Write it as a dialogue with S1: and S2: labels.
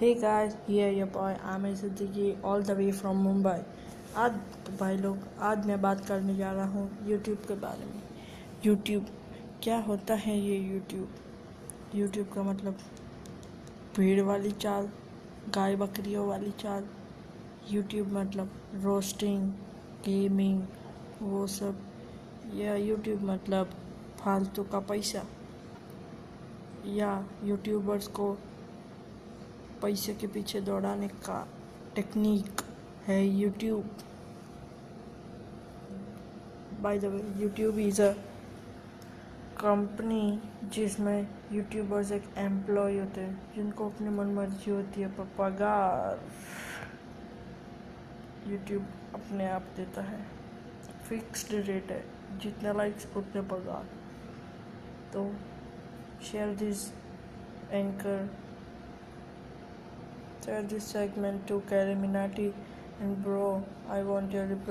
S1: Hey guys, here your boy Aamir Siddiqui all the way from Mumbai आज भाई लोग आज मैं बात करने जा रहा हूँ YouTube के बारे में। YouTube क्या होता है ये YouTube? YouTube का मतलब भीड़ वाली चाल गाय बकरियों वाली चाल YouTube मतलब रोस्टिंग गेमिंग वो सब। या YouTube मतलब फालतू का पैसा। या यूट्यूबर्स को पैसे के पीछे दौड़ाने का टेक्निक है YouTube by the way YouTube is a company जिसमें यूट्यूबर्स एक एम्प्लॉय होते हैं, जिनको अपनी मनमर्जी होती है, पर पगार यूट्यूब अपने आप देता है। फिक्स्ड रेट है, जितने लाइक्स उतने पगार। तो share this anchor share this segment to Minati and bro I want your reply